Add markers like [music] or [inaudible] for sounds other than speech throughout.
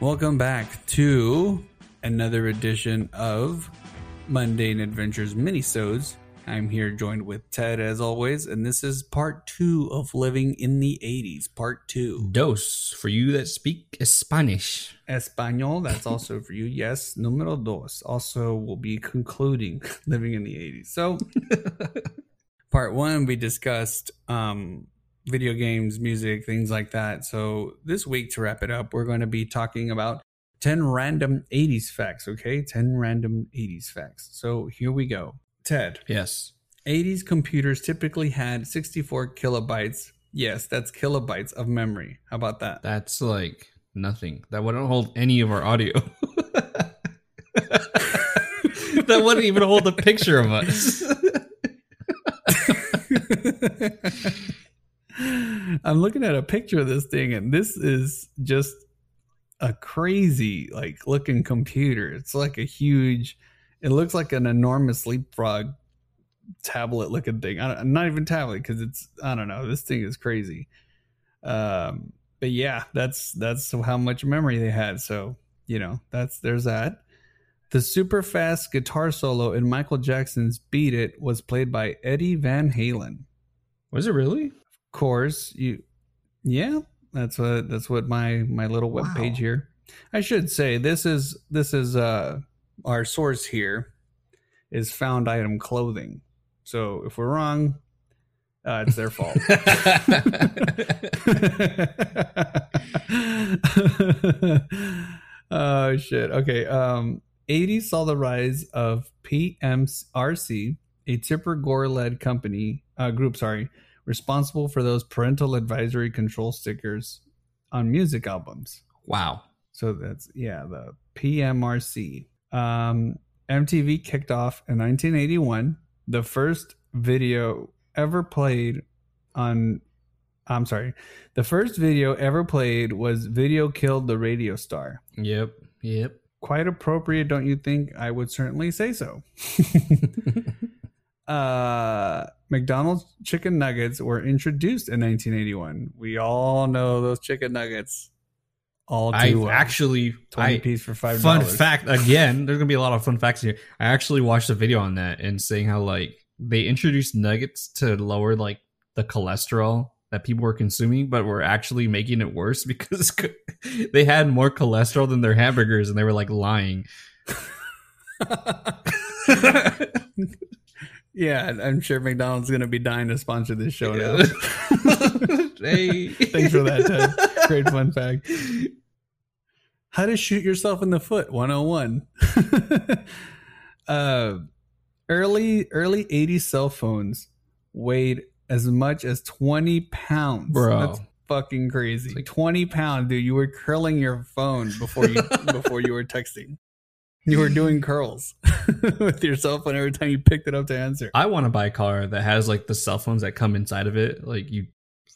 Welcome back to another edition of Mundane Adventures Minisodes. I'm here joined with Ted as always, and this is part two of Living in the 80s. Part two. Dos for you that speak Spanish. Espanol, that's also for you. Yes, numero dos. Also, will be concluding [laughs] Living in the 80s. So, [laughs] part one, we discussed um, video games, music, things like that. So, this week, to wrap it up, we're going to be talking about 10 random 80s facts, okay? 10 random 80s facts. So, here we go. Ted, Yes. 80s computers typically had 64 kilobytes. Yes, that's kilobytes of memory. How about that? That's like nothing. That wouldn't hold any of our audio. [laughs] [laughs] that wouldn't even hold a picture of us. I'm looking at a picture of this thing, and this is just a crazy, like, looking computer. It's like a huge, it looks like an enormous leapfrog tablet looking thing. Not even tablet because it's, I don't know. This thing is crazy. Um, but yeah, that's that's how much memory they had. So you know, that's there's that. The super fast guitar solo in Michael Jackson's "Beat It" was played by Eddie Van Halen. Was it really? Course you yeah that's what that's what my my little web Wow. page here. I should say this is this is uh our source here is found item clothing. So if we're wrong uh it's their fault. [laughs] [laughs] Oh shit. Okay um 80 saw the rise of pmrc a tipper gore led company uh group sorry responsible for those parental advisory control stickers on music albums. wow. So that's yeah, the PMRC. Um, MTV kicked off in 1981. The first video ever played on I'm sorry. The first video ever played was Video Killed the Radio Star. Yep. Yep. Quite appropriate, don't you think? I would certainly say so. [laughs] uh McDonald's chicken nuggets were introduced in 1981. We all know those chicken nuggets. All I well. actually 20 I, piece for five fun fact again. There's gonna be a lot of fun facts here. I actually watched a video on that and saying how like they introduced nuggets to lower like the cholesterol that people were consuming, but were actually making it worse [laughs] because [laughs] they had more cholesterol than their hamburgers, and they were like lying. [laughs] yeah, I'm sure McDonald's going to be dying to sponsor this show now. [laughs] hey, [laughs] Thanks for that, Ted. Great fun fact. How to shoot yourself in the foot 101. [laughs] uh, early early 80s cell phones weighed as much as 20 pounds. Bro. That's fucking crazy. Like- 20 pounds, dude. You were curling your phone before you before you were texting. You were doing curls [laughs] with your cell phone every time you picked it up to answer. I want to buy a car that has like the cell phones that come inside of it, like you,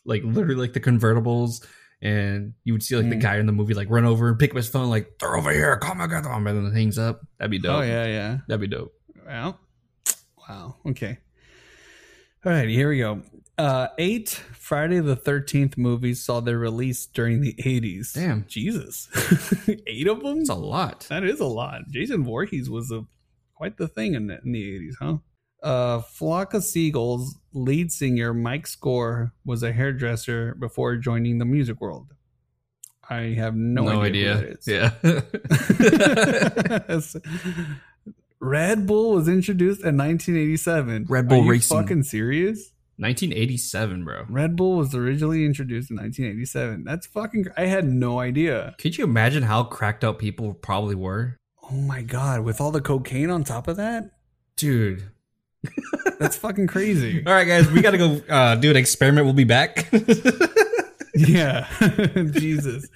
like literally like the convertibles, and you would see like the Mm. guy in the movie like run over and pick up his phone, like they're over here, come on, get them, and then it hangs up. That'd be dope. Oh yeah, yeah. that'd be dope. Well, [tsk] wow. Okay. All right, here we go. Uh, eight Friday the 13th movies saw their release during the 80s. Damn. Jesus. [laughs] eight of them? It's a lot. That is a lot. Jason Voorhees was a quite the thing in the, in the 80s, huh? Uh, Flock of Seagulls lead singer Mike Score was a hairdresser before joining the music world. I have no, idea. who that is. Yeah. [laughs] Red Bull was introduced in 1987. Red Bull Are you Racing. Fucking serious? 1987, bro. Red Bull was originally introduced in 1987. That's fucking. I had no idea. Could you imagine how cracked out people probably were, Oh my god! With all the cocaine on top of that, dude? [laughs] that's fucking crazy. [laughs] All right, guys, we gotta go uh, do an experiment. We'll be back. [laughs] yeah, Jesus.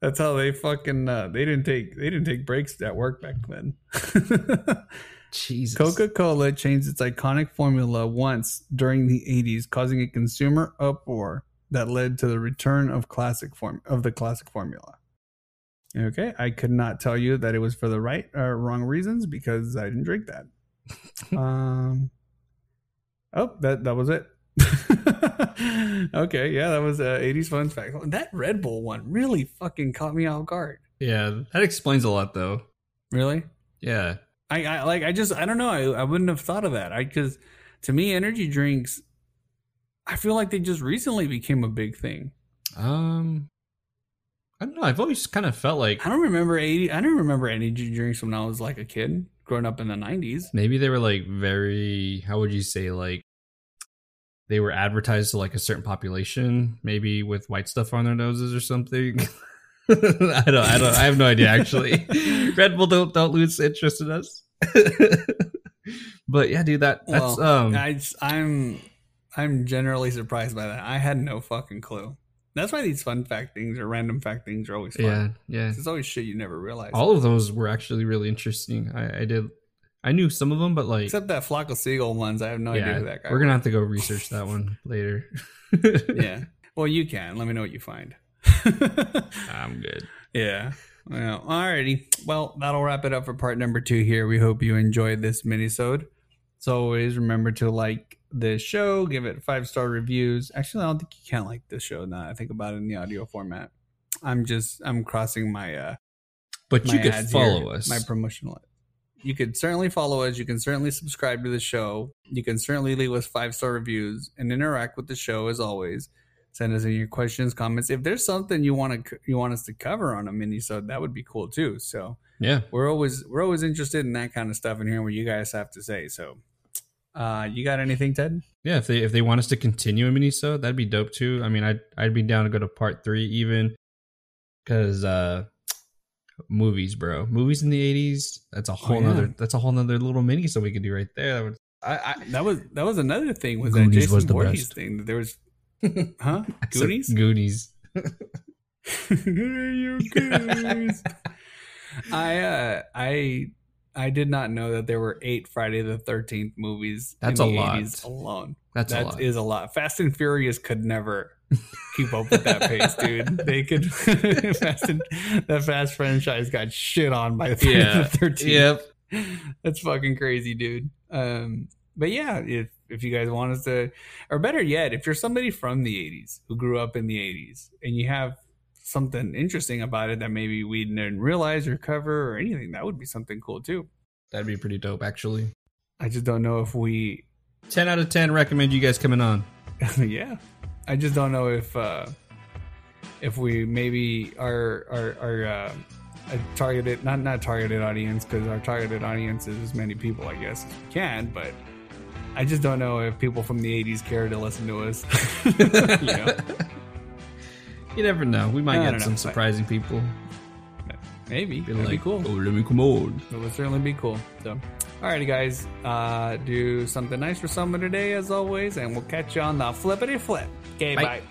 That's how they fucking. Uh, they didn't take. They didn't take breaks at work back then. [laughs] Jesus. Coca Cola changed its iconic formula once during the 80s, causing a consumer uproar that led to the return of classic form of the classic formula. Okay, I could not tell you that it was for the right or wrong reasons because I didn't drink that. [laughs] um. Oh, that that was it. [laughs] okay, yeah, that was uh, 80s fun fact. That Red Bull one really fucking caught me off guard. Yeah, that explains a lot, though. Really? Yeah. I, I like I just I don't know I, I wouldn't have thought of that I because to me energy drinks I feel like they just recently became a big thing Um, I don't know. I've always kind of felt like I don't remember eighty I don't remember energy drinks when I was like a kid growing up in the nineties maybe they were like very. How would you say like? They were advertised to like a certain population, maybe with white stuff on their noses or something. [laughs] I don't. I don't. I have no idea. Actually, [laughs] Red Bull don't don't lose interest in us. [laughs] but yeah, dude, that that's well, um. I, I'm I'm generally surprised by that I had no fucking clue that's why these fun fact things or random fact things are always fun yeah, yeah. it's always shit you never realize All of those were actually really interesting. I, I did. I knew some of them, but like, except that flock of seagull ones I have no idea yeah, who that guy we're gonna have to go research that one [laughs] later. yeah [laughs] well you can let me know what you find [laughs] I'm good. Yeah. Well, alrighty. Well, that'll wrap it up for part number two here. We hope you enjoyed this minisode. As always, remember to like the show, give it five star reviews. Actually, I don't think you can like this show now. I think about it in the audio format. I'm just I'm crossing my uh But my you could ads follow here, us. My promotional. You can certainly follow us. You can certainly subscribe to the show. You can certainly leave us five star reviews and interact with the show as always. Send us in your questions, comments. If there's something you want to you want us to cover on a mini so that would be cool too. So yeah. we're always we're always interested in that kind of stuff and hearing what you guys have to say. So, uh, you got anything, Ted? Yeah, if they if they want us to continue a mini so that'd be dope too. I mean, I'd I'd be down to go to part three even, because uh, movies, bro, movies in the eighties. That's a whole yeah. nother. That's a whole nother little mini so we could do right there. That would, I, I That was that was another thing was that Goonies Jason was the Voorhees best. thing. There was, [laughs] huh? I said Goonies. Goonies. you Goonies. [laughs] I uh I I did not know that there were eight Friday the Thirteenth movies. That's in a the lot. 80s alone. That's That a lot. is a lot. Fast and Furious could never [laughs] keep up with that pace, dude. [laughs] They could. [laughs] Fast and, that Fast franchise got shit on by Yeah. the Thirteenth. Yep. That's fucking crazy, dude. Um, but yeah, if if you guys want us to, or better yet, if you're somebody from the '80s who grew up in the '80s and you have something interesting about it that maybe we didn't realize or cover or anything, that would be something cool too. That'd be pretty dope, actually. I just don't know if we, Ten out of ten. Recommend you guys coming on. [laughs] yeah, I just don't know if uh if we maybe our our our uh, a targeted not not targeted audience because our targeted audience is as many people I guess as we can, but I just don't know if people from the '80s care to listen to us. [laughs] [laughs] you know, You never know. We might I get some know. surprising people. Maybe Be that'd like, be cool. Oh, let me come on. It would certainly be cool. So, alrighty, guys, uh, do something nice for someone today, as always, and we'll catch you on the flippity flip. Okay, Bye. bye.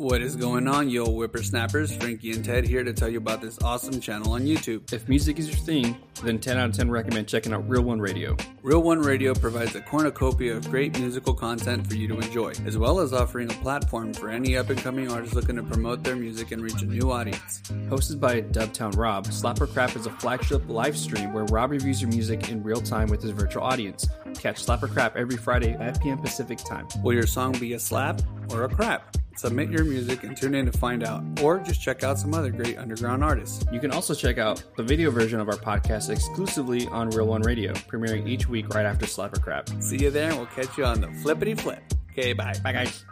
What is going on, yo whippersnappers? Frankie and Ted here to tell you about this awesome channel on YouTube. If music is your thing, then 10 out of 10 recommend checking out Real One Radio. Real One Radio provides a cornucopia of great musical content for you to enjoy, as well as offering a platform for any up and coming artists looking to promote their music and reach a new audience. Hosted by Dubtown Rob, Slapper Crap is a flagship live stream where Rob reviews your music in real time with his virtual audience. Catch Slapper Crap every Friday at 5 p.m. Pacific time. Will your song be a slap or a crap? Submit your music and tune in to find out, or just check out some other great underground artists. You can also check out the video version of our podcast exclusively on Real One Radio, premiering each week right after Slapper Crap. See you there, and we'll catch you on the flippity flip. Okay, bye. Bye, guys.